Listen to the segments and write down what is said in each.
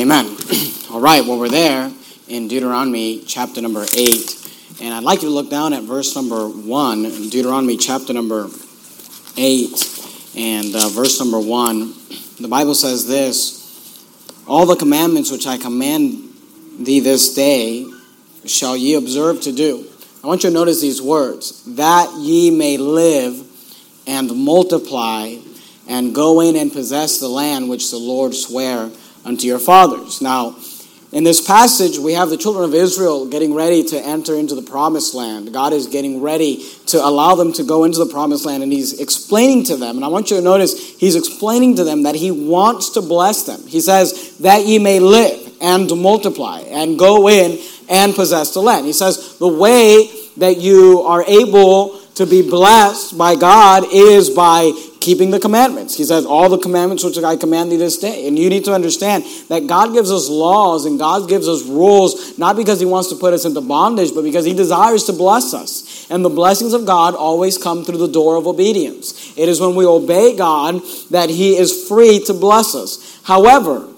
Amen. All right, well, we're there in Deuteronomy chapter number 8. And I'd like you to look down at verse number 1, Deuteronomy chapter number 8, and uh, verse number 1. The Bible says this All the commandments which I command thee this day shall ye observe to do. I want you to notice these words that ye may live and multiply and go in and possess the land which the Lord sware unto your fathers. Now, in this passage, we have the children of Israel getting ready to enter into the promised land. God is getting ready to allow them to go into the promised land, and He's explaining to them, and I want you to notice, He's explaining to them that He wants to bless them. He says, That ye may live and multiply and go in and possess the land. He says, The way that you are able to be blessed by God is by keeping the commandments. He says, All the commandments which I command thee this day. And you need to understand that God gives us laws and God gives us rules, not because He wants to put us into bondage, but because He desires to bless us. And the blessings of God always come through the door of obedience. It is when we obey God that He is free to bless us. However,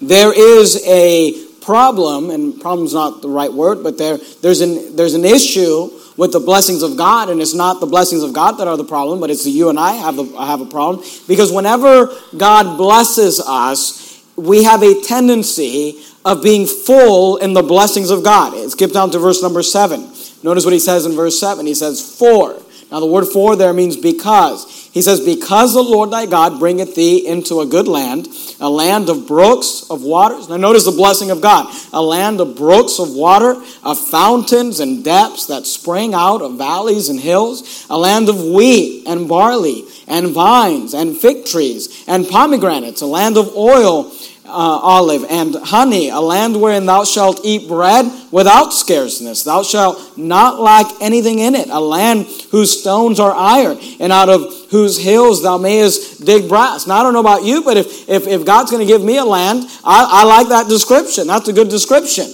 there is a problem, and problem is not the right word, but there, there's, an, there's an issue with the blessings of God, and it's not the blessings of God that are the problem, but it's the you and I have, have a problem. Because whenever God blesses us, we have a tendency of being full in the blessings of God. Skip down to verse number seven. Notice what he says in verse seven. He says, For. Now, the word for there means because. He says, Because the Lord thy God bringeth thee into a good land, a land of brooks of waters. Now, notice the blessing of God. A land of brooks of water, of fountains and depths that spring out of valleys and hills, a land of wheat and barley and vines and fig trees and pomegranates, a land of oil Uh, olive and honey, a land wherein thou shalt eat bread without scarceness. Thou shalt not lack anything in it. A land whose stones are iron, and out of whose hills thou mayest dig brass. Now, I don't know about you, but if, if, if God's going to give me a land, I, I like that description. That's a good description.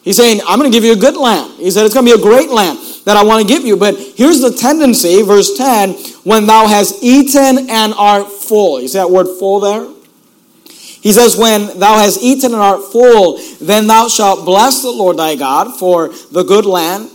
He's saying, I'm going to give you a good land. He said, it's going to be a great land that I want to give you. But here's the tendency, verse 10 when thou hast eaten and art full. You see that word full there? He says, When thou hast eaten and art full, then thou shalt bless the Lord thy God for the good land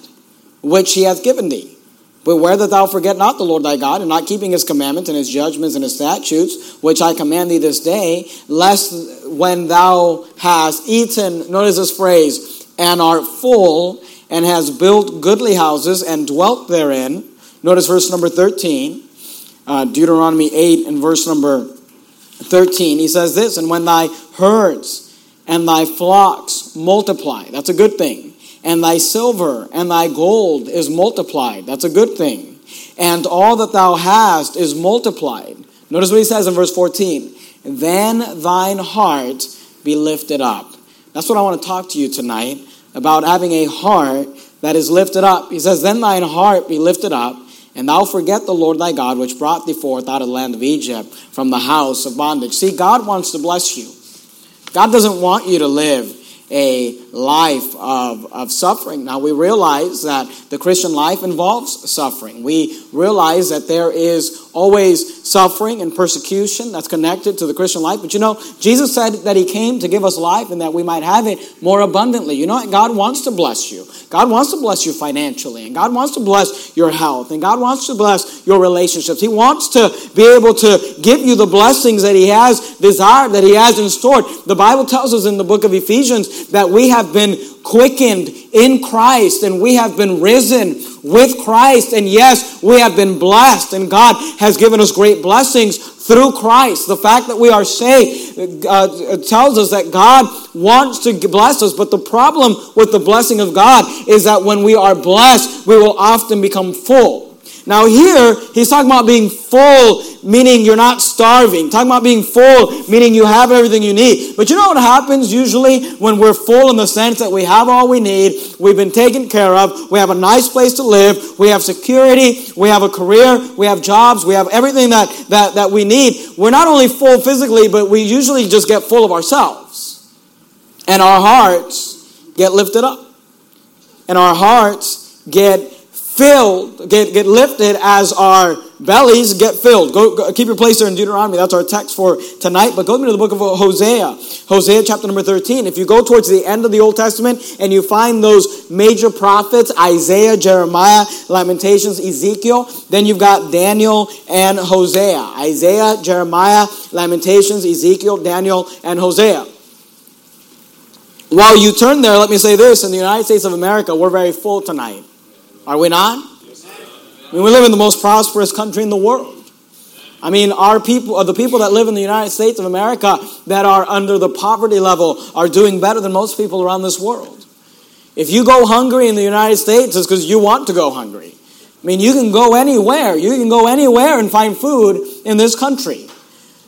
which he hath given thee. Beware that thou forget not the Lord thy God, and not keeping his commandments and his judgments and his statutes, which I command thee this day, lest when thou hast eaten, notice this phrase, and art full, and has built goodly houses and dwelt therein. Notice verse number 13, uh, Deuteronomy 8 and verse number 13, he says this, and when thy herds and thy flocks multiply, that's a good thing. And thy silver and thy gold is multiplied, that's a good thing. And all that thou hast is multiplied. Notice what he says in verse 14. Then thine heart be lifted up. That's what I want to talk to you tonight about having a heart that is lifted up. He says, Then thine heart be lifted up and thou forget the Lord thy God, which brought thee forth out of the land of Egypt from the house of bondage. See, God wants to bless you. God doesn't want you to live a life of, of suffering. Now, we realize that the Christian life involves suffering. We realize that there is always suffering and persecution that's connected to the Christian life. But you know, Jesus said that He came to give us life and that we might have it more abundantly. You know, God wants to bless you. God wants to bless you financially, and God wants to bless your health, and God wants to bless your relationships. He wants to be able to give you the blessings that He has desired, that He has in store. The Bible tells us in the book of Ephesians that we have been quickened in Christ and we have been risen with Christ. And yes, we have been blessed, and God has given us great blessings through Christ. The fact that we are saved uh, tells us that God wants to bless us. But the problem with the blessing of God is that when we are blessed, we will often become full. Now, here, he's talking about being full, meaning you're not starving. Talking about being full, meaning you have everything you need. But you know what happens usually when we're full in the sense that we have all we need, we've been taken care of, we have a nice place to live, we have security, we have a career, we have jobs, we have everything that, that, that we need. We're not only full physically, but we usually just get full of ourselves. And our hearts get lifted up. And our hearts get filled, get, get lifted as our bellies get filled. Go, go, keep your place there in Deuteronomy. That's our text for tonight. But go to the book of Hosea, Hosea chapter number 13. If you go towards the end of the Old Testament and you find those major prophets, Isaiah, Jeremiah, Lamentations, Ezekiel, then you've got Daniel and Hosea. Isaiah, Jeremiah, Lamentations, Ezekiel, Daniel, and Hosea. While you turn there, let me say this in the United States of America, we're very full tonight. Are we not? I mean, we live in the most prosperous country in the world. I mean, our people, uh, the people that live in the United States of America that are under the poverty level are doing better than most people around this world. If you go hungry in the United States, it's because you want to go hungry. I mean, you can go anywhere. You can go anywhere and find food in this country.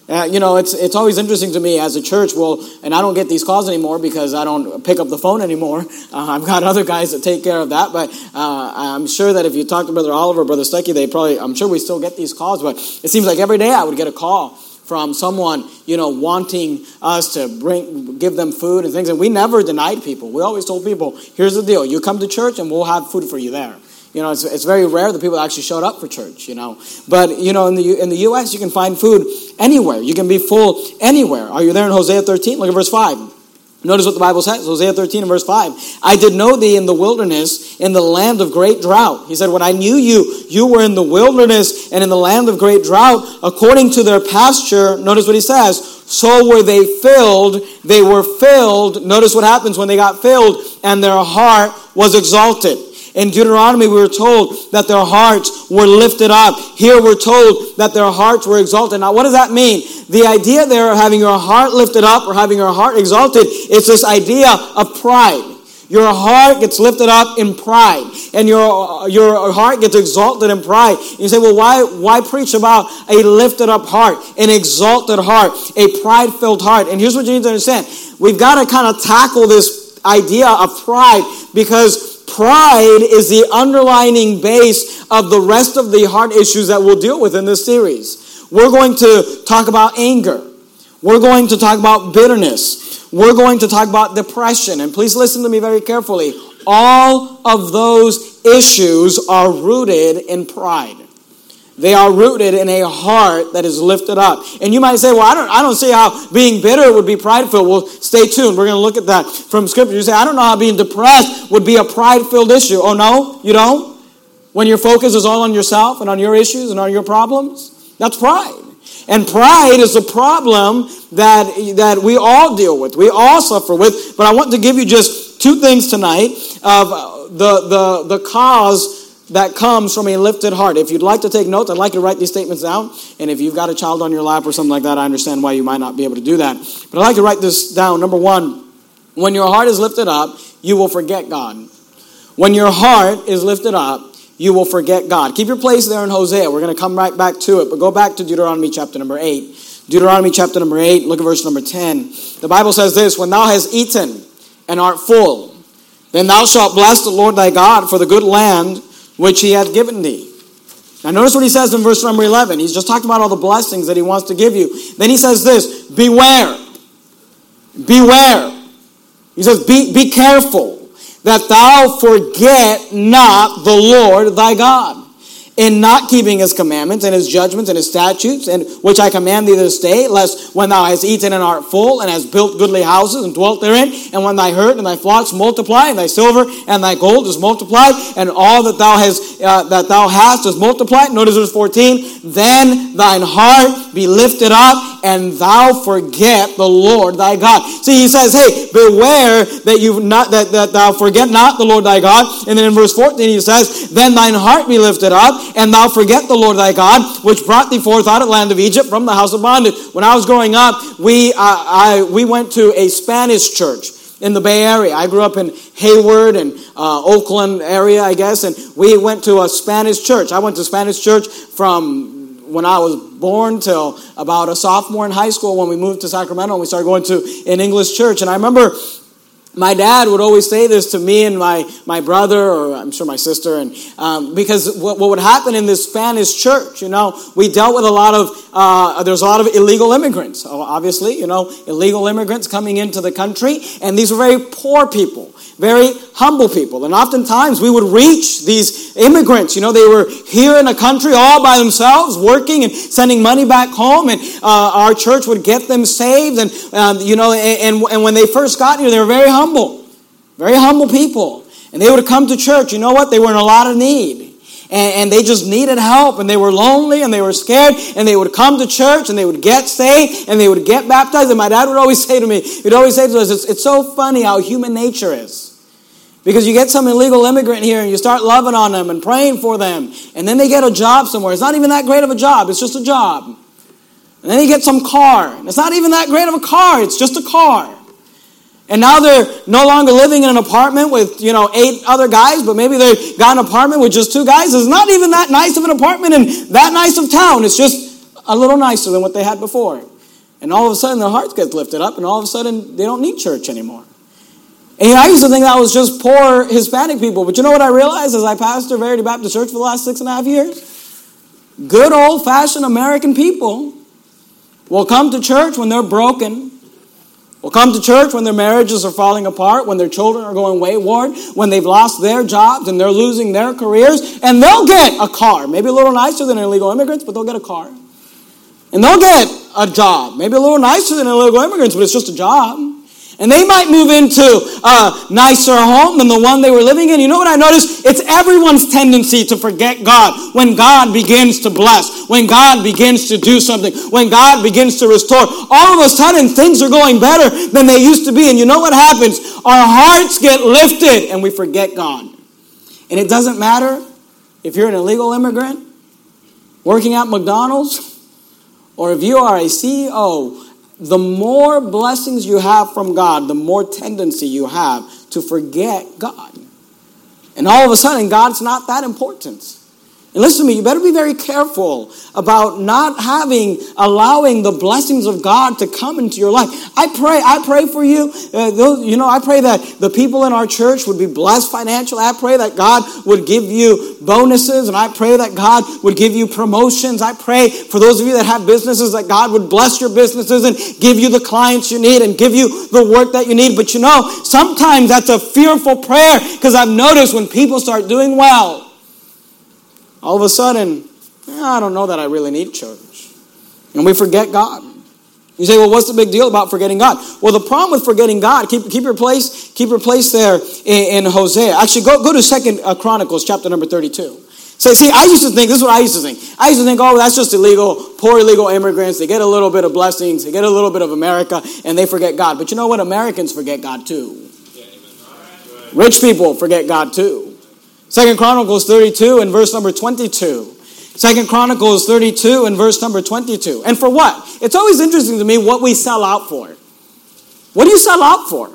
Uh, you know, it's, it's always interesting to me as a church. Well, and I don't get these calls anymore because I don't pick up the phone anymore. Uh, I've got other guys that take care of that. But uh, I'm sure that if you talk to Brother Oliver, Brother Stuckey, they probably, I'm sure we still get these calls. But it seems like every day I would get a call from someone, you know, wanting us to bring, give them food and things. And we never denied people. We always told people, here's the deal. You come to church and we'll have food for you there. You know, it's, it's very rare that people actually showed up for church, you know. But, you know, in the, in the U.S., you can find food anywhere. You can be full anywhere. Are you there in Hosea 13? Look at verse 5. Notice what the Bible says, Hosea 13 and verse 5. I did know thee in the wilderness, in the land of great drought. He said, When I knew you, you were in the wilderness and in the land of great drought, according to their pasture. Notice what he says. So were they filled. They were filled. Notice what happens when they got filled, and their heart was exalted. In Deuteronomy, we were told that their hearts were lifted up. Here we're told that their hearts were exalted. Now, what does that mean? The idea there of having your heart lifted up or having your heart exalted is this idea of pride. Your heart gets lifted up in pride, and your, your heart gets exalted in pride. You say, well, why, why preach about a lifted up heart, an exalted heart, a pride filled heart? And here's what you need to understand we've got to kind of tackle this idea of pride because Pride is the underlining base of the rest of the heart issues that we'll deal with in this series. We're going to talk about anger. We're going to talk about bitterness. We're going to talk about depression. And please listen to me very carefully. All of those issues are rooted in pride. They are rooted in a heart that is lifted up. And you might say, well, I don't, I don't see how being bitter would be prideful. Well, stay tuned. We're going to look at that from Scripture. You say, I don't know how being depressed would be a pride filled issue. Oh, no? You don't? When your focus is all on yourself and on your issues and on your problems? That's pride. And pride is a problem that, that we all deal with, we all suffer with. But I want to give you just two things tonight of uh, the, the, the cause that comes from a lifted heart. If you'd like to take notes, I'd like you to write these statements down. And if you've got a child on your lap or something like that, I understand why you might not be able to do that. But I'd like to write this down. Number one, when your heart is lifted up, you will forget God. When your heart is lifted up, you will forget God. Keep your place there in Hosea. We're going to come right back to it. But go back to Deuteronomy chapter number 8. Deuteronomy chapter number 8, look at verse number 10. The Bible says this When thou hast eaten and art full, then thou shalt bless the Lord thy God for the good land which he hath given thee. Now, notice what he says in verse number 11. He's just talked about all the blessings that he wants to give you. Then he says this Beware. Beware. He says, Be, be careful that thou forget not the Lord thy God in not keeping his commandments and his judgments and his statutes, and which I command thee this day, lest when thou hast eaten and art full, and hast built goodly houses and dwelt therein, and when thy herd and thy flocks multiply, and thy silver and thy gold is multiplied, and all that thou hast uh, that thou hast is multiplied. Notice verse 14. Then thine heart be lifted up, and thou forget the Lord thy God. See, he says, Hey, beware that you not that, that thou forget not the Lord thy God. And then in verse 14 he says, Then thine heart be lifted up and thou forget the Lord thy God, which brought thee forth out of the land of Egypt from the house of bondage. When I was growing up, we, uh, I, we went to a Spanish church in the Bay Area. I grew up in Hayward and uh, Oakland area, I guess, and we went to a Spanish church. I went to Spanish church from when I was born till about a sophomore in high school when we moved to Sacramento and we started going to an English church. And I remember my dad would always say this to me and my, my brother, or I'm sure my sister, and um, because what, what, would happen in this Spanish church, you know, we dealt with a lot of, uh, there's a lot of illegal immigrants, obviously, you know, illegal immigrants coming into the country, and these were very poor people, very humble people, and oftentimes we would reach these immigrants. You know, they were here in a country all by themselves, working and sending money back home, and uh, our church would get them saved. And, um, you know, and, and, when they first got here, they were very humble, very humble people. And they would come to church. You know what? They were in a lot of need and, and, they just needed help and they were lonely and they were scared and they would come to church and they would get saved and they would get baptized. And my dad would always say to me, he'd always say to us, it's, it's so funny how human nature is. Because you get some illegal immigrant here and you start loving on them and praying for them, and then they get a job somewhere. It's not even that great of a job, it's just a job. And then he gets some car. It's not even that great of a car, it's just a car. And now they're no longer living in an apartment with, you know, eight other guys, but maybe they got an apartment with just two guys. It's not even that nice of an apartment in that nice of town. It's just a little nicer than what they had before. And all of a sudden their hearts get lifted up, and all of a sudden they don't need church anymore. And I used to think that was just poor Hispanic people. But you know what I realized as I pastored Verity Baptist Church for the last six and a half years? Good old fashioned American people will come to church when they're broken will come to church when their marriages are falling apart, when their children are going wayward, when they've lost their jobs and they're losing their careers, and they'll get a car. Maybe a little nicer than illegal immigrants, but they'll get a car. And they'll get a job. Maybe a little nicer than illegal immigrants, but it's just a job. And they might move into a nicer home than the one they were living in. You know what I noticed? It's everyone's tendency to forget God when God begins to bless, when God begins to do something, when God begins to restore. All of a sudden, things are going better than they used to be. And you know what happens? Our hearts get lifted and we forget God. And it doesn't matter if you're an illegal immigrant working at McDonald's or if you are a CEO the more blessings you have from God, the more tendency you have to forget God. And all of a sudden, God's not that important. And listen to me, you better be very careful about not having, allowing the blessings of God to come into your life. I pray, I pray for you. Uh, those, you know, I pray that the people in our church would be blessed financially. I pray that God would give you bonuses and I pray that God would give you promotions. I pray for those of you that have businesses that God would bless your businesses and give you the clients you need and give you the work that you need. But you know, sometimes that's a fearful prayer because I've noticed when people start doing well, all of a sudden, I don't know that I really need church. And we forget God. You say, well, what's the big deal about forgetting God? Well, the problem with forgetting God, keep, keep your place, keep your place there in, in Hosea. Actually, go, go to Second uh, Chronicles, chapter number 32. Say, see, I used to think, this is what I used to think. I used to think, oh, that's just illegal, poor illegal immigrants. They get a little bit of blessings, they get a little bit of America, and they forget God. But you know what? Americans forget God too. Rich people forget God too. Second Chronicles 32 and verse number 22. Second Chronicles 32 and verse number 22. And for what? It's always interesting to me what we sell out for. What do you sell out for?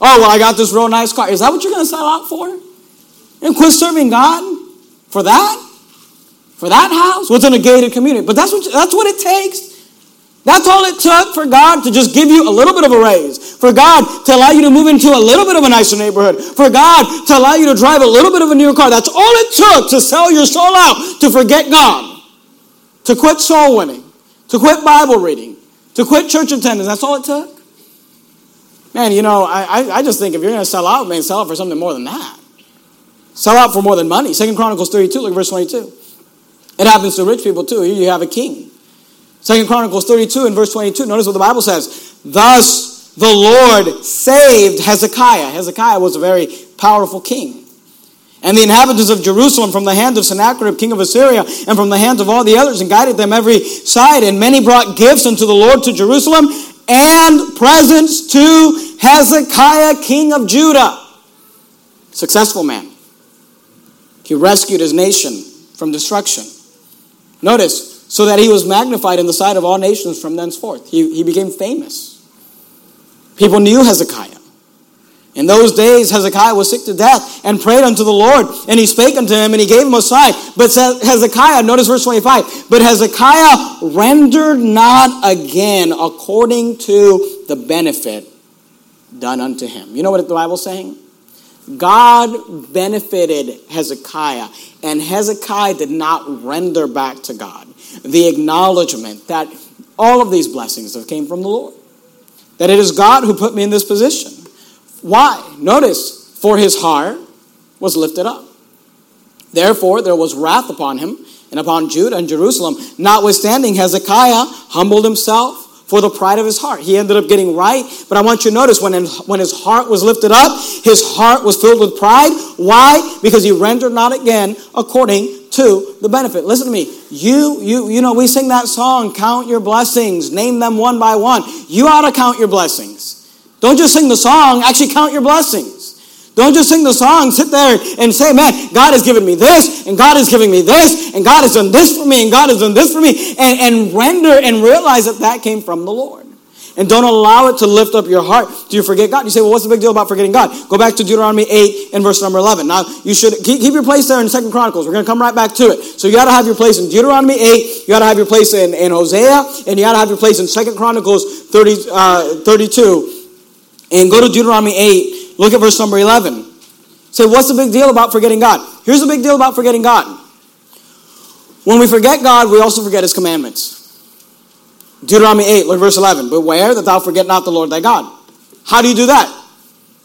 Oh, well, I got this real nice car. Is that what you're going to sell out for? And quit serving God for that? For that house? What's in a gated community? But that's what, that's what it takes that's all it took for God to just give you a little bit of a raise, for God to allow you to move into a little bit of a nicer neighborhood, for God to allow you to drive a little bit of a newer car. That's all it took to sell your soul out, to forget God, to quit soul winning, to quit Bible reading, to quit church attendance. That's all it took. Man, you know, I, I just think if you're going to sell out, man, sell out for something more than that. Sell out for more than money. Second Chronicles 32, look at verse 22. It happens to rich people too. Here you have a king Second Chronicles 32 and verse 22. Notice what the Bible says. Thus the Lord saved Hezekiah. Hezekiah was a very powerful king. And the inhabitants of Jerusalem from the hand of Sennacherib, king of Assyria, and from the hands of all the others, and guided them every side. And many brought gifts unto the Lord to Jerusalem, and presents to Hezekiah, king of Judah. Successful man. He rescued his nation from destruction. Notice, so that he was magnified in the sight of all nations from thenceforth. He, he became famous. People knew Hezekiah. In those days, Hezekiah was sick to death and prayed unto the Lord, and he spake unto him, and he gave him a sign. But Hezekiah, notice verse 25, but Hezekiah rendered not again according to the benefit done unto him. You know what the Bible's saying? God benefited Hezekiah, and Hezekiah did not render back to God the acknowledgement that all of these blessings have came from the Lord. That it is God who put me in this position. Why? Notice, for his heart was lifted up. Therefore, there was wrath upon him and upon Judah and Jerusalem. Notwithstanding, Hezekiah humbled himself for the pride of his heart. He ended up getting right, but I want you to notice when, when his heart was lifted up, his heart was filled with pride. Why? Because he rendered not again according to the benefit. Listen to me. You, you, you know, we sing that song, count your blessings, name them one by one. You ought to count your blessings. Don't just sing the song, actually count your blessings. Don't just sing the song, sit there and say, man, God has given me this, and God is giving me this, and God has done this for me, and God has done this for me, and, and render and realize that that came from the Lord. And don't allow it to lift up your heart. Do you forget God? You say, well, what's the big deal about forgetting God? Go back to Deuteronomy 8 and verse number 11. Now, you should keep, keep your place there in Second Chronicles. We're going to come right back to it. So you got to have your place in Deuteronomy 8, you got to have your place in, in Hosea, and you got to have your place in Second Chronicles 30, uh, 32. And go to Deuteronomy 8 Look at verse number 11. Say, what's the big deal about forgetting God? Here's the big deal about forgetting God. When we forget God, we also forget his commandments. Deuteronomy 8, look verse 11. Beware that thou forget not the Lord thy God. How do you do that?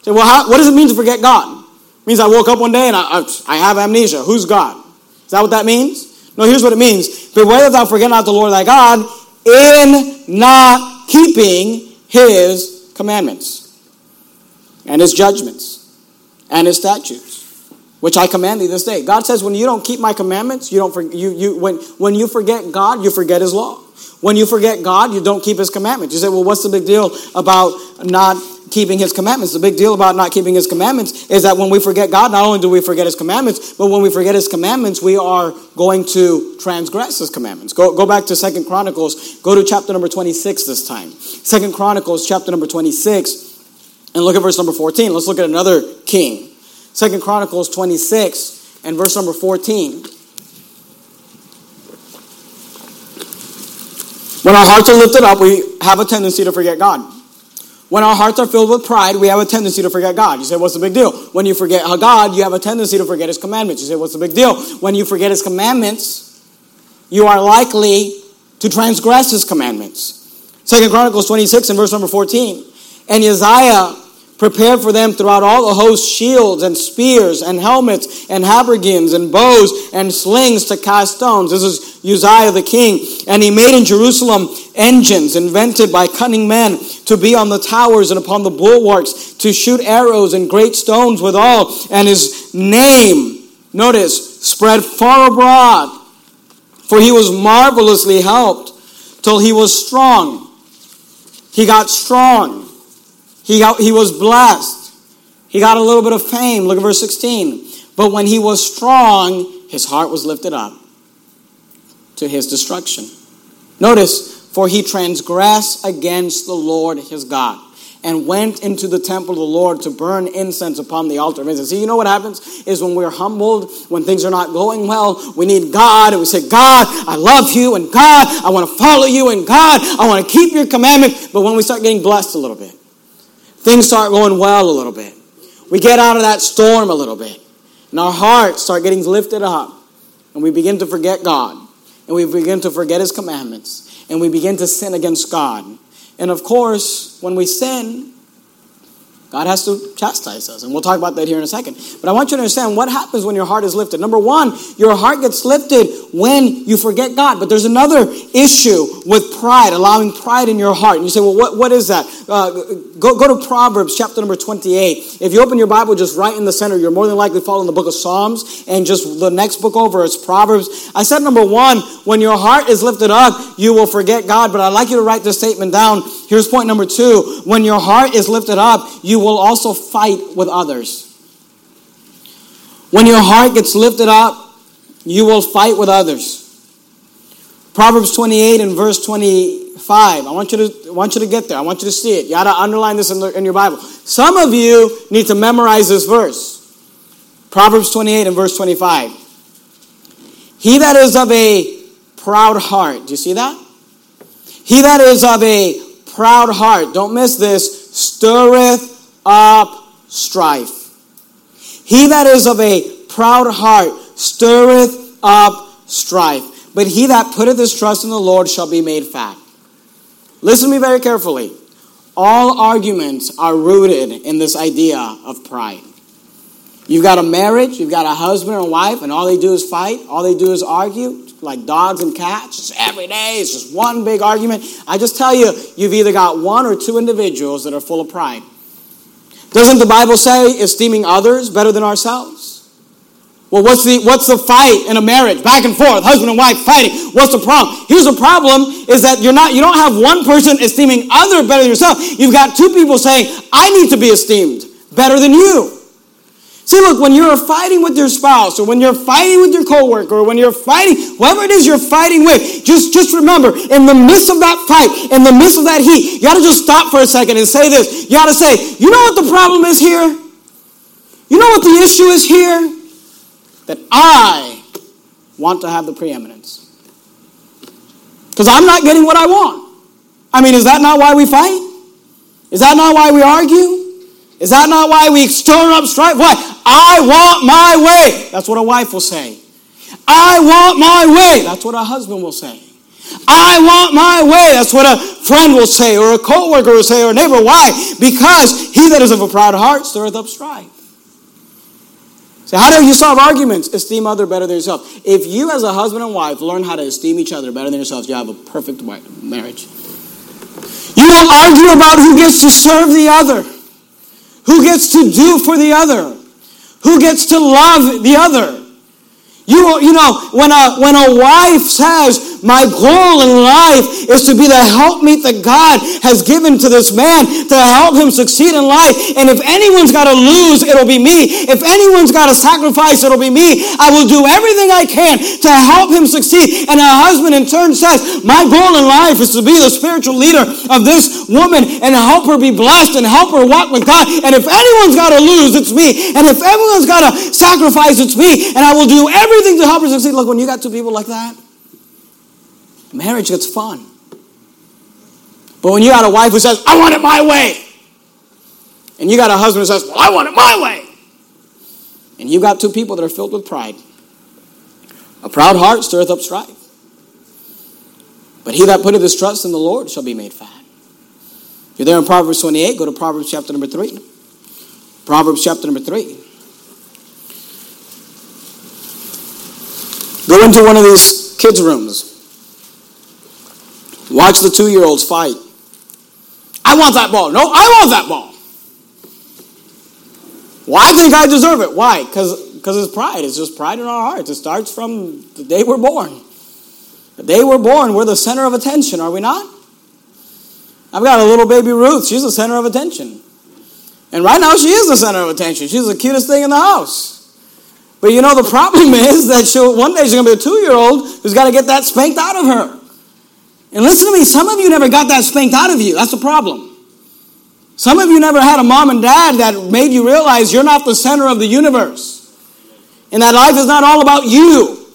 Say, well, how, what does it mean to forget God? It means I woke up one day and I, I have amnesia. Who's God? Is that what that means? No, here's what it means. Beware that thou forget not the Lord thy God in not keeping his commandments and his judgments and his statutes, which I command thee this day. God says, when you don't keep my commandments, you don't for, you, you, when, when you forget God, you forget his law. When you forget God, you don't keep his commandments. You say, well, what's the big deal about not keeping his commandments? The big deal about not keeping his commandments is that when we forget God, not only do we forget his commandments, but when we forget his commandments, we are going to transgress his commandments. Go, go back to Second Chronicles. Go to chapter number 26 this time. Second Chronicles, chapter number 26. And look at verse number 14. Let's look at another king. Second Chronicles 26 and verse number 14. When our hearts are lifted up, we have a tendency to forget God. When our hearts are filled with pride, we have a tendency to forget God. You say, what's the big deal? When you forget God, you have a tendency to forget His commandments. You say, what's the big deal? When you forget His commandments, you are likely to transgress His commandments. Second Chronicles 26 and verse number 14. And Uzziah prepared for them throughout all the host shields and spears and helmets and habergeons and bows and slings to cast stones. This is Uzziah the king. And he made in Jerusalem engines invented by cunning men to be on the towers and upon the bulwarks to shoot arrows and great stones withal. And his name, notice, spread far abroad. For he was marvelously helped till he was strong. He got strong he, got, he was blessed. He got a little bit of fame. Look at verse 16. But when he was strong, his heart was lifted up to his destruction. Notice, for he transgressed against the Lord his God and went into the temple of the Lord to burn incense upon the altar of incense. See, you know what happens is when we're humbled, when things are not going well, we need God, and we say, God, I love you, and God, I want to follow you, and God, I want to keep your commandment. But when we start getting blessed a little bit, things start going well a little bit. We get out of that storm a little bit. And our hearts start getting lifted up. And we begin to forget God. And we begin to forget His commandments. And we begin to sin against God. And of course, when we sin, God has to chastise us. And we'll talk about that here in a second. But I want you to understand what happens when your heart is lifted. Number one, your heart gets lifted when you forget God. But there's another issue with pride, allowing pride in your heart. And you say, well, what, what is that? Uh, go, go to Proverbs chapter number 28. If you open your Bible just right in the center, you're more than likely following the book of Psalms. And just the next book over is Proverbs. I said, number one, when your heart is lifted up, you will forget God. But I'd like you to write this statement down. Here's point number two. When your heart is lifted up, you will also fight with others. When your heart gets lifted up, you will fight with others. Proverbs 28 and verse 25. I want you to, want you to get there. I want you to see it. You got to underline this in, the, in your Bible. Some of you need to memorize this verse. Proverbs 28 and verse 25. He that is of a proud heart, do you see that? He that is of a proud heart, don't miss this, stirreth up strife. He that is of a proud heart stirreth up strife. But he that putteth his trust in the Lord shall be made fat. Listen to me very carefully. All arguments are rooted in this idea of pride. You've got a marriage, you've got a husband and wife, and all they do is fight, all they do is argue, like dogs and cats. Every day, it's just one big argument. I just tell you, you've either got one or two individuals that are full of pride. Doesn't the Bible say esteeming others better than ourselves? Well, what's the, what's the fight in a marriage? Back and forth, husband and wife fighting. What's the problem? Here's the problem is that you're not, you don't have one person esteeming other better than yourself. You've got two people saying, I need to be esteemed better than you. See, look, when you're fighting with your spouse, or when you're fighting with your coworker, or when you're fighting, whoever it is you're fighting with, just, just remember, in the midst of that fight, in the midst of that heat, you gotta just stop for a second and say this. You gotta say, you know what the problem is here? You know what the issue is here? That I want to have the preeminence. Because I'm not getting what I want. I mean, is that not why we fight? Is that not why we argue? Is that not why we stir up strife? Why? I want my way. That's what a wife will say. I want my way. That's what a husband will say. I want my way. That's what a friend will say, or a co-worker will say, or a neighbor. Why? Because he that is of a proud heart stirreth up strife. So how do you solve arguments? Esteem other better than yourself. If you as a husband and wife learn how to esteem each other better than yourselves, you have a perfect marriage. You will argue about who gets to serve the other, who gets to do for the other, who gets to love the other. You, you know, when a, when a wife says, my goal in life is to be the helpmeet that God has given to this man to help him succeed in life. And if anyone's got to lose, it'll be me. If anyone's got to sacrifice, it'll be me. I will do everything I can to help him succeed. And a husband in turn says, my goal in life is to be the spiritual leader of this woman and help her be blessed and help her walk with God. And if anyone's got to lose, it's me. And if everyone's got to sacrifice, it's me. And I will do everything to help her succeed. Look, when you got two people like that, marriage gets fun. But when you got a wife who says, I want it my way, and you got a husband who says, Well, I want it my way, and you got two people that are filled with pride, a proud heart stirreth up strife. But he that putteth his trust in the Lord shall be made fat. You're there in Proverbs 28, go to Proverbs chapter number 3. Proverbs chapter number 3. Go into one of these kids' rooms. Watch the two year olds fight. I want that ball. No, I want that ball. Well, I think I deserve it. Why? Because it's pride. It's just pride in our hearts. It starts from the day we're born. The day we're born, we're the center of attention, are we not? I've got a little baby Ruth. She's the center of attention. And right now, she is the center of attention. She's the cutest thing in the house. But you know, the problem is that she'll, one day she's going to be a two year old who's got to get that spanked out of her. And listen to me, some of you never got that spanked out of you. That's the problem. Some of you never had a mom and dad that made you realize you're not the center of the universe. And that life is not all about you.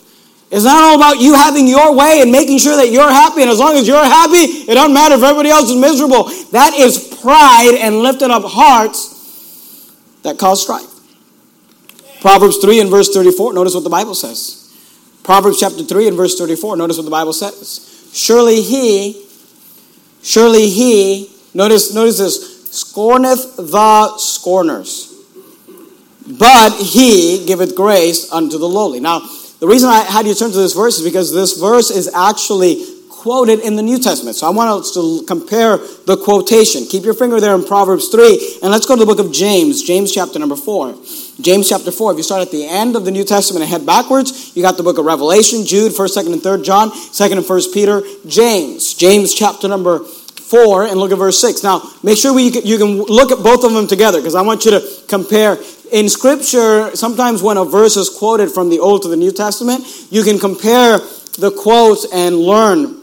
It's not all about you having your way and making sure that you're happy. And as long as you're happy, it doesn't matter if everybody else is miserable. That is pride and lifted up hearts that cause strife. Proverbs 3 and verse 34, notice what the Bible says. Proverbs chapter 3 and verse 34, notice what the Bible says. Surely he, surely he, notice, notice this, scorneth the scorners, but he giveth grace unto the lowly. Now, the reason I had you turn to this verse is because this verse is actually quoted in the New Testament. So I want us to compare the quotation. Keep your finger there in Proverbs 3, and let's go to the book of James, James chapter number 4. James chapter 4. If you start at the end of the New Testament and head backwards, you got the book of Revelation, Jude, 1st, 2nd, and 3rd John, 2nd and 1st Peter, James. James chapter number 4 and look at verse 6. Now, make sure we, you can look at both of them together because I want you to compare. In Scripture, sometimes when a verse is quoted from the Old to the New Testament, you can compare the quotes and learn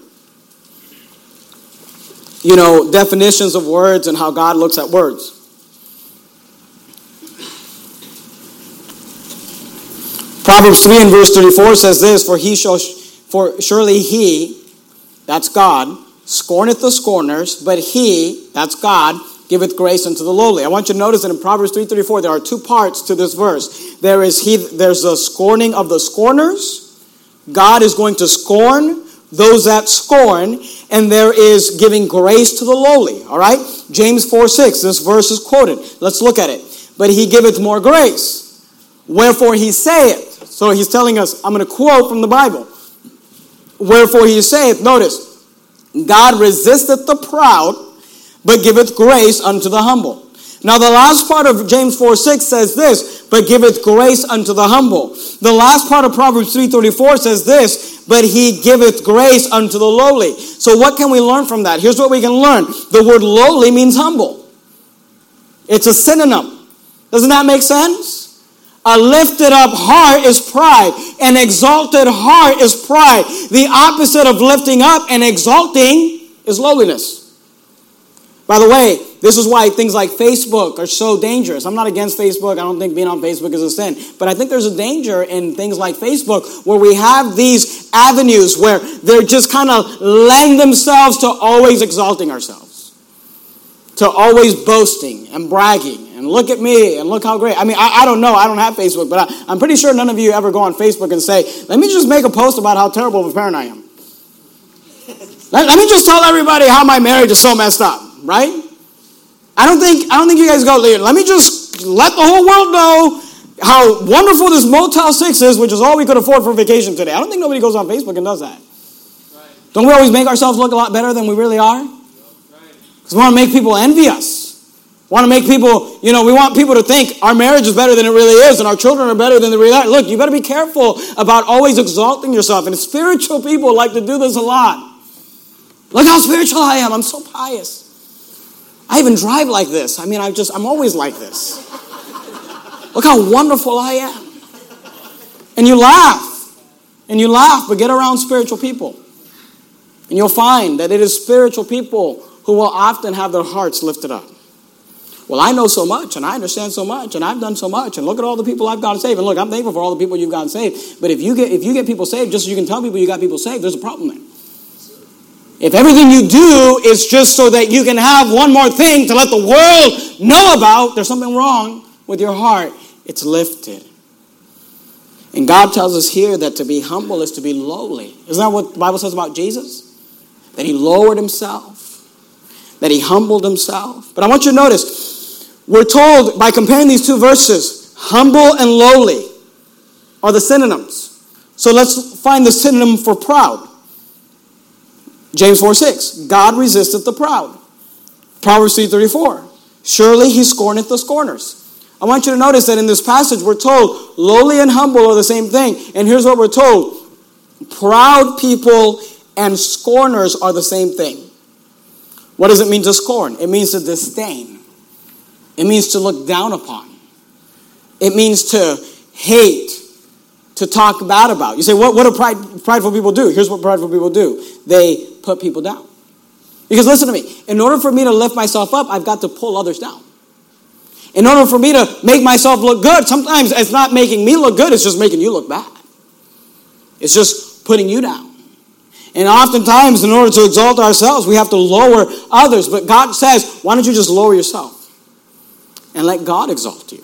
you know, definitions of words and how God looks at words. Proverbs 3 and verse 34 says this, For he shall, for surely he, that's God, scorneth the scorners, but he, that's God, giveth grace unto the lowly. I want you to notice that in Proverbs 3:34 there are two parts to this verse. There is he there's the scorning of the scorners. God is going to scorn those that scorn, and there is giving grace to the lowly. All right? James 4 6, this verse is quoted. Let's look at it. But he giveth more grace. Wherefore he saith. So he's telling us, I'm going to quote from the Bible. Wherefore he saith, notice, God resisteth the proud, but giveth grace unto the humble. Now, the last part of James 4 6 says this, but giveth grace unto the humble. The last part of Proverbs 3.34 says this, but he giveth grace unto the lowly. So, what can we learn from that? Here's what we can learn the word lowly means humble, it's a synonym. Doesn't that make sense? A lifted up heart is pride. An exalted heart is pride. The opposite of lifting up and exalting is lowliness. By the way, this is why things like Facebook are so dangerous. I'm not against Facebook. I don't think being on Facebook is a sin. But I think there's a danger in things like Facebook where we have these avenues where they're just kind of lend themselves to always exalting ourselves, to always boasting and bragging. And look at me and look how great. I mean, I, I don't know. I don't have Facebook, but I, I'm pretty sure none of you ever go on Facebook and say, let me just make a post about how terrible of a parent I am. let, let me just tell everybody how my marriage is so messed up right? I don't think I don't think you guys go. Let me just let the whole world know how wonderful this Motel Six is, which is all we could afford for vacation today. I don't think nobody goes on Facebook and does that. Right. Don't we always make ourselves look a lot better than we really are? Because we want to make people envy us. Want to make people, you know, we want people to think our marriage is better than it really is and our children are better than they really are. Look, you better be careful about always exalting yourself. And spiritual people like to do this a lot. Look how spiritual I am. I'm so pious. I even drive like this. I mean, I just, I'm always like this. Look how wonderful I am. And you laugh. And you laugh, but get around spiritual people. And you'll find that it is spiritual people who will often have their hearts lifted up. Well, I know so much, and I understand so much, and I've done so much, and look at all the people I've gotten saved. And look, I'm thankful for all the people you've gotten saved. But if you get if you get people saved, just so you can tell people you got people saved, there's a problem there. If everything you do is just so that you can have one more thing to let the world know about, there's something wrong with your heart. It's lifted. And God tells us here that to be humble is to be lowly. Isn't that what the Bible says about Jesus? That he lowered himself, that he humbled himself. But I want you to notice, we're told by comparing these two verses, humble and lowly are the synonyms. So let's find the synonym for proud. James 4 6. God resisteth the proud. Proverbs 3 34. Surely he scorneth the scorners. I want you to notice that in this passage we're told lowly and humble are the same thing. And here's what we're told proud people and scorners are the same thing. What does it mean to scorn? It means to disdain, it means to look down upon, it means to hate, to talk bad about. You say, what, what do pride, prideful people do? Here's what prideful people do they put people down. Because listen to me, in order for me to lift myself up, I've got to pull others down. In order for me to make myself look good, sometimes it's not making me look good, it's just making you look bad. It's just putting you down. And oftentimes, in order to exalt ourselves, we have to lower others. But God says, why don't you just lower yourself and let God exalt you?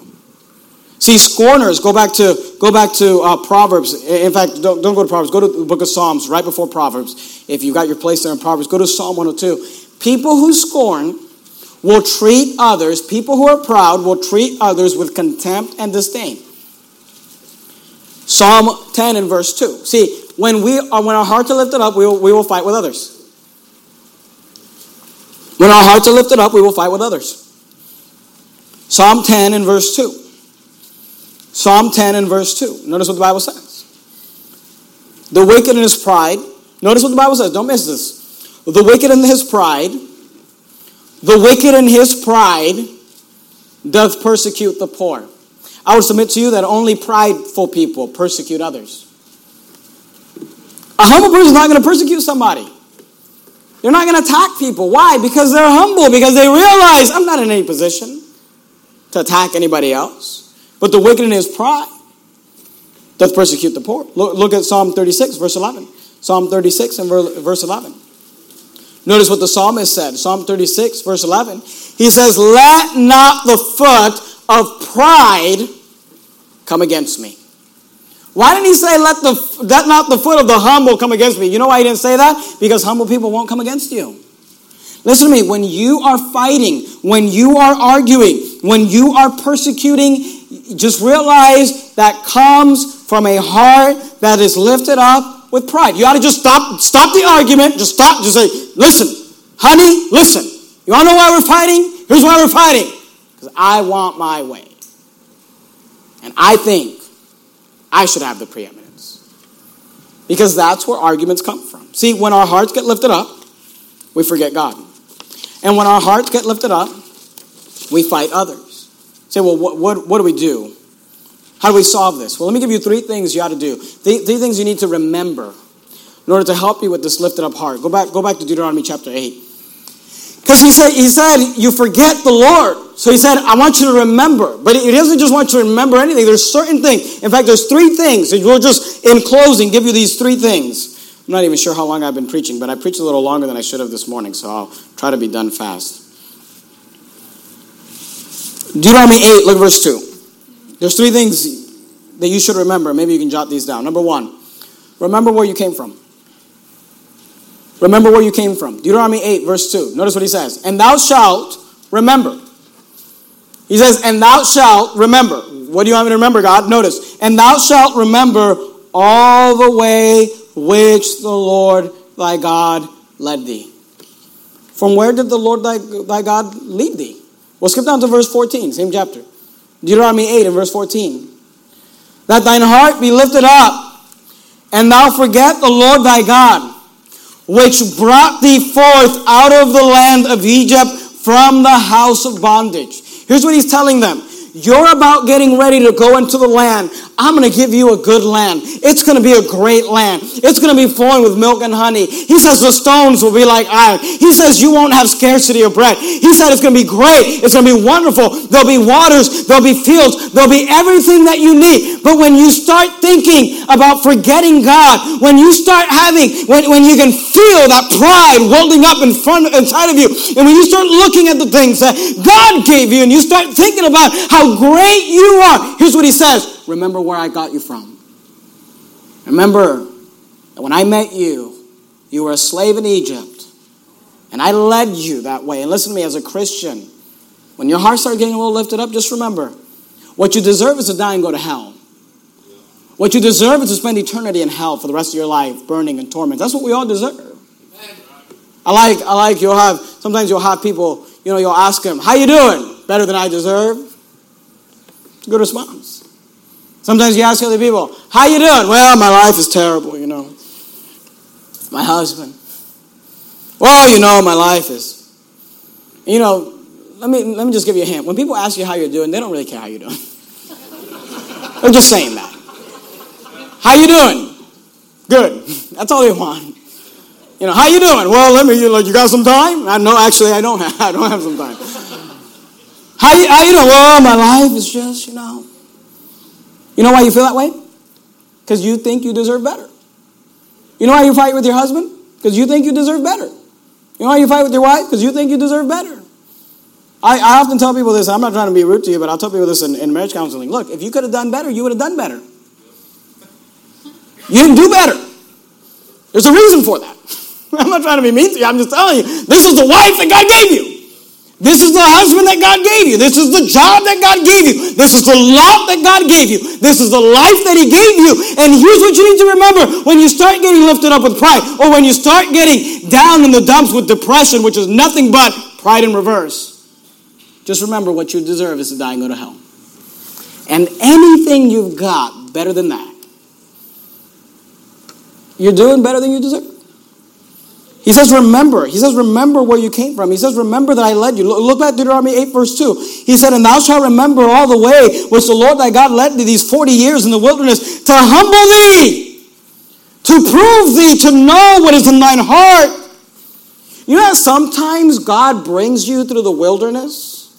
See, scorners, go back to, go back to uh, Proverbs. In fact, don't, don't go to Proverbs. Go to the book of Psalms right before Proverbs. If you got your place there in Proverbs, go to Psalm 102. People who scorn will treat others, people who are proud will treat others with contempt and disdain. Psalm 10 and verse 2. See, when, we are, when our hearts are lifted up, we will, we will fight with others. When our hearts are lifted up, we will fight with others. Psalm 10 and verse 2. Psalm 10 and verse 2. Notice what the Bible says. The wicked in his pride, notice what the Bible says, don't miss this. The wicked in his pride, the wicked in his pride doth persecute the poor. I would submit to you that only prideful people persecute others. A humble person is not going to persecute somebody. They're not going to attack people. Why? Because they're humble, because they realize I'm not in any position to attack anybody else. But the wicked in his pride doth persecute the poor. Look, look at Psalm 36, verse 11. Psalm 36 and verse 11. Notice what the psalmist said. Psalm 36, verse 11. He says, Let not the foot of pride come against me. Why didn't he say, let, the, let not the foot of the humble come against me? You know why he didn't say that? Because humble people won't come against you. Listen to me. When you are fighting, when you are arguing, when you are persecuting just realize that comes from a heart that is lifted up with pride. You ought to just stop, stop the argument. Just stop. Just say, listen, honey, listen. You want to know why we're fighting? Here's why we're fighting. Because I want my way. And I think I should have the preeminence. Because that's where arguments come from. See, when our hearts get lifted up, we forget God. And when our hearts get lifted up, we fight others. Say, well, what, what, what do we do? How do we solve this? Well, let me give you three things you ought to do. Three, three things you need to remember in order to help you with this lifted up heart. Go back, go back to Deuteronomy chapter 8. Because he said, he said, you forget the Lord. So he said, I want you to remember. But he doesn't just want you to remember anything. There's certain things. In fact, there's three things. We'll just, in closing, give you these three things. I'm not even sure how long I've been preaching, but I preached a little longer than I should have this morning, so I'll try to be done fast. Deuteronomy 8, look at verse 2. There's three things that you should remember. Maybe you can jot these down. Number one, remember where you came from. Remember where you came from. Deuteronomy 8, verse 2. Notice what he says. And thou shalt remember. He says, and thou shalt remember. What do you want me to remember, God? Notice. And thou shalt remember all the way which the Lord thy God led thee. From where did the Lord thy, thy God lead thee? Well, skip down to verse 14, same chapter. Deuteronomy 8 and verse 14. That thine heart be lifted up, and thou forget the Lord thy God, which brought thee forth out of the land of Egypt from the house of bondage. Here's what he's telling them. You're about getting ready to go into the land. I'm going to give you a good land. It's going to be a great land. It's going to be flowing with milk and honey. He says the stones will be like iron. He says you won't have scarcity of bread. He said it's going to be great. It's going to be wonderful. There'll be waters. There'll be fields. There'll be everything that you need. But when you start thinking about forgetting God, when you start having, when, when you can feel that pride welling up in front, inside of you, and when you start looking at the things that God gave you, and you start thinking about how great you are, here's what he says remember where I got you from. Remember that when I met you, you were a slave in Egypt, and I led you that way. And listen to me, as a Christian, when your heart starts getting a little lifted up, just remember what you deserve is to die and go to hell. What you deserve is to spend eternity in hell for the rest of your life, burning in torment. That's what we all deserve. I like, I like you'll have, sometimes you'll have people, you know, you'll ask them, how you doing? Better than I deserve. Good response. Sometimes you ask other people, how you doing? Well, my life is terrible, you know. My husband. Well, you know, my life is. You know, let me, let me just give you a hint. When people ask you how you're doing, they don't really care how you're doing. I'm just saying that. How you doing? Good. That's all they want. You know, how you doing? Well, let me, you, like, you got some time? I know, actually, I don't have, I don't have some time. How you, how you doing? Well, my life is just, you know, you know why you feel that way? Because you think you deserve better. You know why you fight with your husband? Because you think you deserve better. You know why you fight with your wife? Because you think you deserve better. I, I, often tell people this, I'm not trying to be rude to you, but I'll tell people this in, in marriage counseling. Look, if you could have done better, you would have done better. You didn't do better. There's a reason for that. I'm not trying to be mean to you, I'm just telling you, this is the wife that God gave you. This is the husband that God gave you. This is the job that God gave you. This is the love that God gave you. This is the life that He gave you. And here's what you need to remember when you start getting lifted up with pride, or when you start getting down in the dumps with depression, which is nothing but pride in reverse. Just remember what you deserve is to die and go to hell. And anything you've got better than that, you're doing better than you deserve. He says, remember. He says, remember where you came from. He says, remember that I led you. Look back Deuteronomy 8, verse 2. He said, And thou shalt remember all the way which the Lord thy God led thee these 40 years in the wilderness to humble thee, to prove thee, to know what is in thine heart. You know sometimes God brings you through the wilderness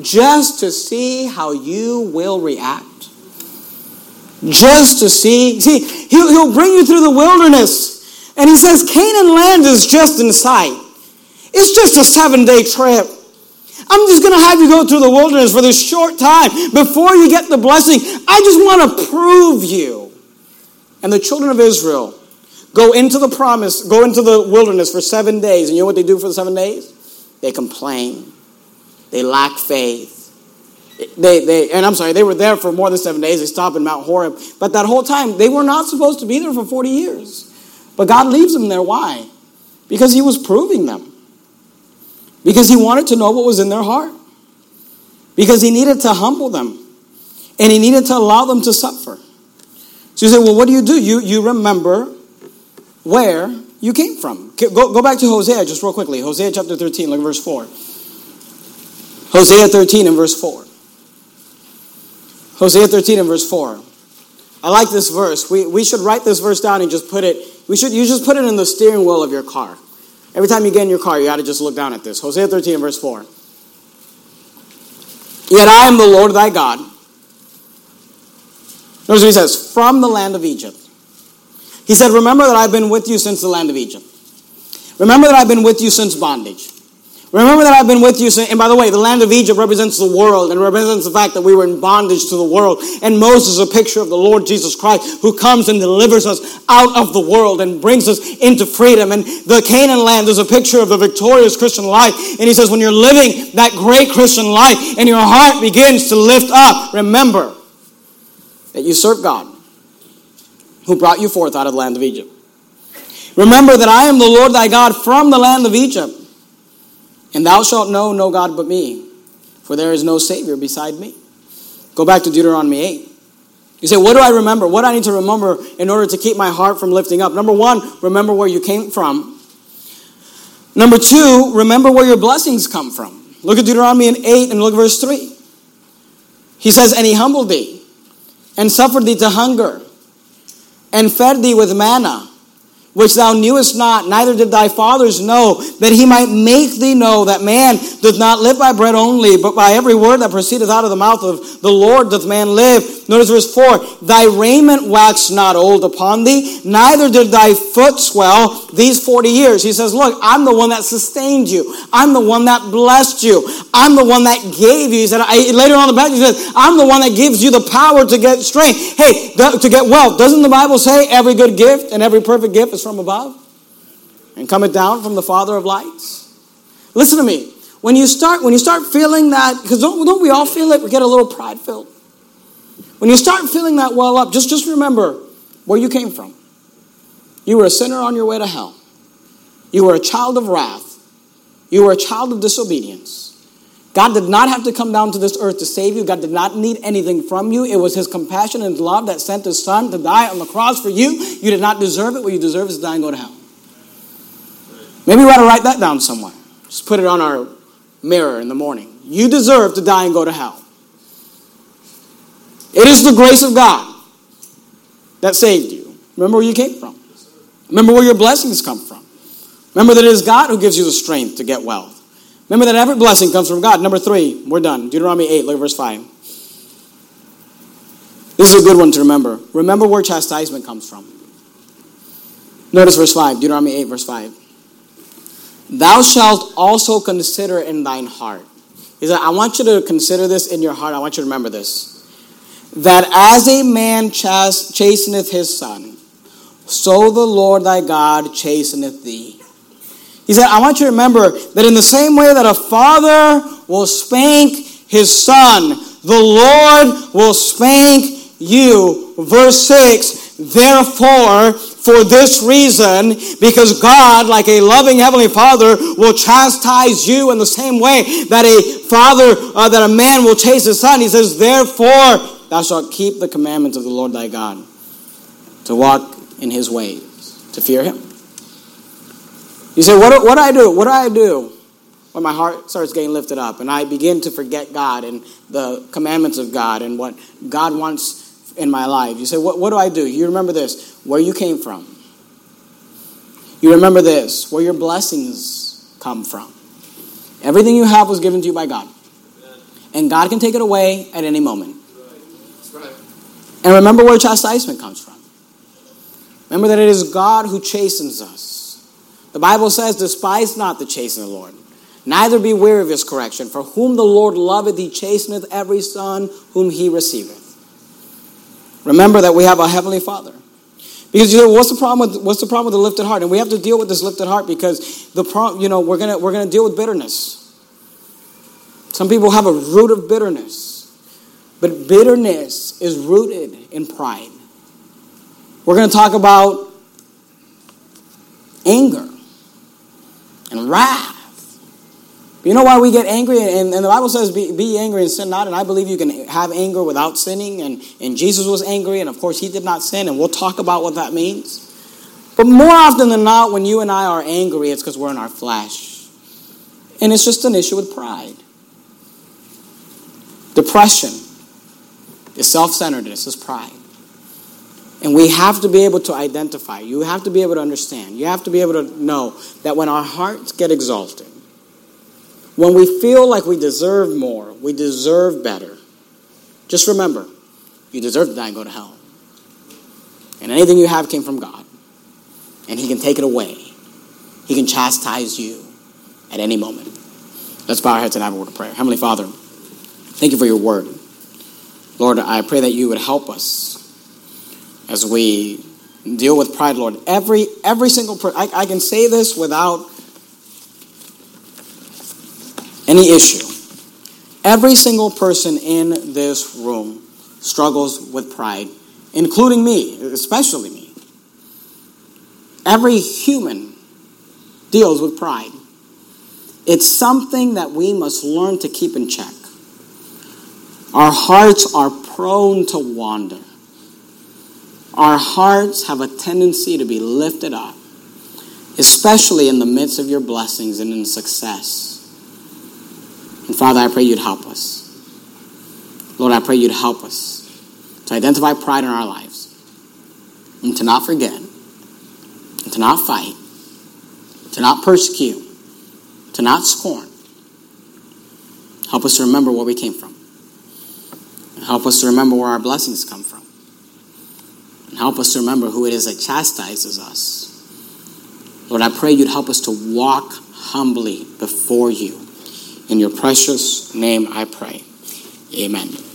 just to see how you will react? Just to see. See, he'll, he'll bring you through the wilderness and he says, Canaan land is just in sight. It's just a seven day trip. I'm just going to have you go through the wilderness for this short time before you get the blessing. I just want to prove you. And the children of Israel go into the promise, go into the wilderness for seven days. And you know what they do for the seven days? They complain, they lack faith, they, they, and I'm sorry, they were there for more than seven days. They stopped in Mount Horeb. But that whole time, they were not supposed to be there for 40 years. But God leaves them there. Why? Because He was proving them. Because He wanted to know what was in their heart. Because He needed to humble them. And He needed to allow them to suffer. So you say, well, what do you do? You, you remember where you came from. Go, go back to Hosea just real quickly. Hosea chapter 13, look at verse 4. Hosea 13 and verse 4. Hosea 13 and verse 4. I like this verse. We, we should write this verse down and just put it, we should, you just put it in the steering wheel of your car. Every time you get in your car, you got to just look down at this. Hosea 13 verse 4. Yet I am the Lord thy God. Notice what he says, from the land of Egypt. He said, Remember that I've been with you since the land of Egypt. Remember that I've been with you since bondage. Remember that I've been with you. And by the way, the land of Egypt represents the world and represents the fact that we were in bondage to the world. And Moses is a picture of the Lord Jesus Christ who comes and delivers us out of the world and brings us into freedom. And the Canaan land is a picture of the victorious Christian life. And he says, when you're living that great Christian life and your heart begins to lift up, remember that you serve God who brought you forth out of the land of Egypt. Remember that I am the Lord thy God from the land of Egypt. And thou shalt know no God but me, for there is no Savior beside me. Go back to Deuteronomy 8. You say, What do I remember? What do I need to remember in order to keep my heart from lifting up? Number one, remember where you came from. Number two, remember where your blessings come from. Look at Deuteronomy 8 and look at verse 3. He says, And he humbled thee, and suffered thee to hunger, and fed thee with manna which thou knewest not, neither did thy fathers know, that he might make thee know that man doth not live by bread only, but by every word that proceedeth out of the mouth of the Lord doth man live. Notice verse 4 Thy raiment waxed not old upon thee, neither did thy foot swell these 40 years. He says, Look, I'm the one that sustained you, I'm the one that blessed you, I'm the one that gave you. He said, I, later on the back, he says, I'm the one that gives you the power to get strength. Hey, to get wealth. Doesn't the Bible say every good gift and every perfect gift is from above and cometh down from the Father of lights. Listen to me. When you start, when you start feeling that, because don't, don't we all feel it? We get a little pride filled. When you start feeling that well up, just, just remember where you came from. You were a sinner on your way to hell. You were a child of wrath. You were a child of disobedience. God did not have to come down to this earth to save you. God did not need anything from you. It was His compassion and love that sent His Son to die on the cross for you. You did not deserve it. What you deserve is to die and go to hell. Maybe we ought to write that down somewhere. Just put it on our mirror in the morning. You deserve to die and go to hell. It is the grace of God that saved you. Remember where you came from. Remember where your blessings come from. Remember that it is God who gives you the strength to get wealth. Remember that every blessing comes from God. Number three, we're done. Deuteronomy 8, look at verse 5. This is a good one to remember. Remember where chastisement comes from. Notice verse 5, Deuteronomy 8, verse 5. Thou shalt also consider in thine heart. He said, I want you to consider this in your heart. I want you to remember this. That as a man chasteneth his son, so the Lord thy God chasteneth thee. He said, I want you to remember that in the same way that a father will spank his son, the Lord will spank you. Verse 6 Therefore, for this reason, because God, like a loving heavenly father, will chastise you in the same way that a father, uh, that a man will chase his son. He says, Therefore, thou shalt keep the commandments of the Lord thy God, to walk in his ways, to fear him. You say, what, what do I do? What do I do? When my heart starts getting lifted up and I begin to forget God and the commandments of God and what God wants in my life. You say, what, what do I do? You remember this, where you came from. You remember this, where your blessings come from. Everything you have was given to you by God. And God can take it away at any moment. And remember where chastisement comes from. Remember that it is God who chastens us. The Bible says, Despise not the chastening of the Lord, neither be weary of his correction. For whom the Lord loveth, he chasteneth every son whom he receiveth. Remember that we have a heavenly Father. Because you know, what's the problem with what's the problem with the lifted heart? And we have to deal with this lifted heart because the problem, you know, we're gonna we're gonna deal with bitterness. Some people have a root of bitterness. But bitterness is rooted in pride. We're going to talk about anger and wrath. You know why we get angry? And, and the Bible says, be, be, angry and sin not. And I believe you can have anger without sinning. And, and Jesus was angry, and of course, he did not sin. And we'll talk about what that means. But more often than not, when you and I are angry, it's because we're in our flesh. And it's just an issue with pride. Depression is self centeredness, is pride. And we have to be able to identify. You have to be able to understand. You have to be able to know that when our hearts get exalted, when we feel like we deserve more, we deserve better, just remember, you deserve to die and go to hell. And anything you have came from God and He can take it away. He can chastise you at any moment. Let's bow our heads and have a word of prayer. Heavenly Father, thank you for your word. Lord, I pray that you would help us as we deal with pride, Lord. Every every single person, I, I can say this without any issue. Every single person in this room struggles with pride, including me, especially me. Every human deals with pride. It's something that we must learn to keep in check. Our hearts are prone to wander. Our hearts have a tendency to be lifted up, especially in the midst of your blessings and in success. And Father, I pray you'd help us. Lord, I pray you'd help us to identify pride in our lives and to not forget and to not fight, to not persecute, to not scorn. Help us to remember where we came from. Help us to remember where our blessings come from. And help us to remember who it is that chastises us. Lord, I pray you'd help us to walk humbly before you. In your precious name I pray. Amen.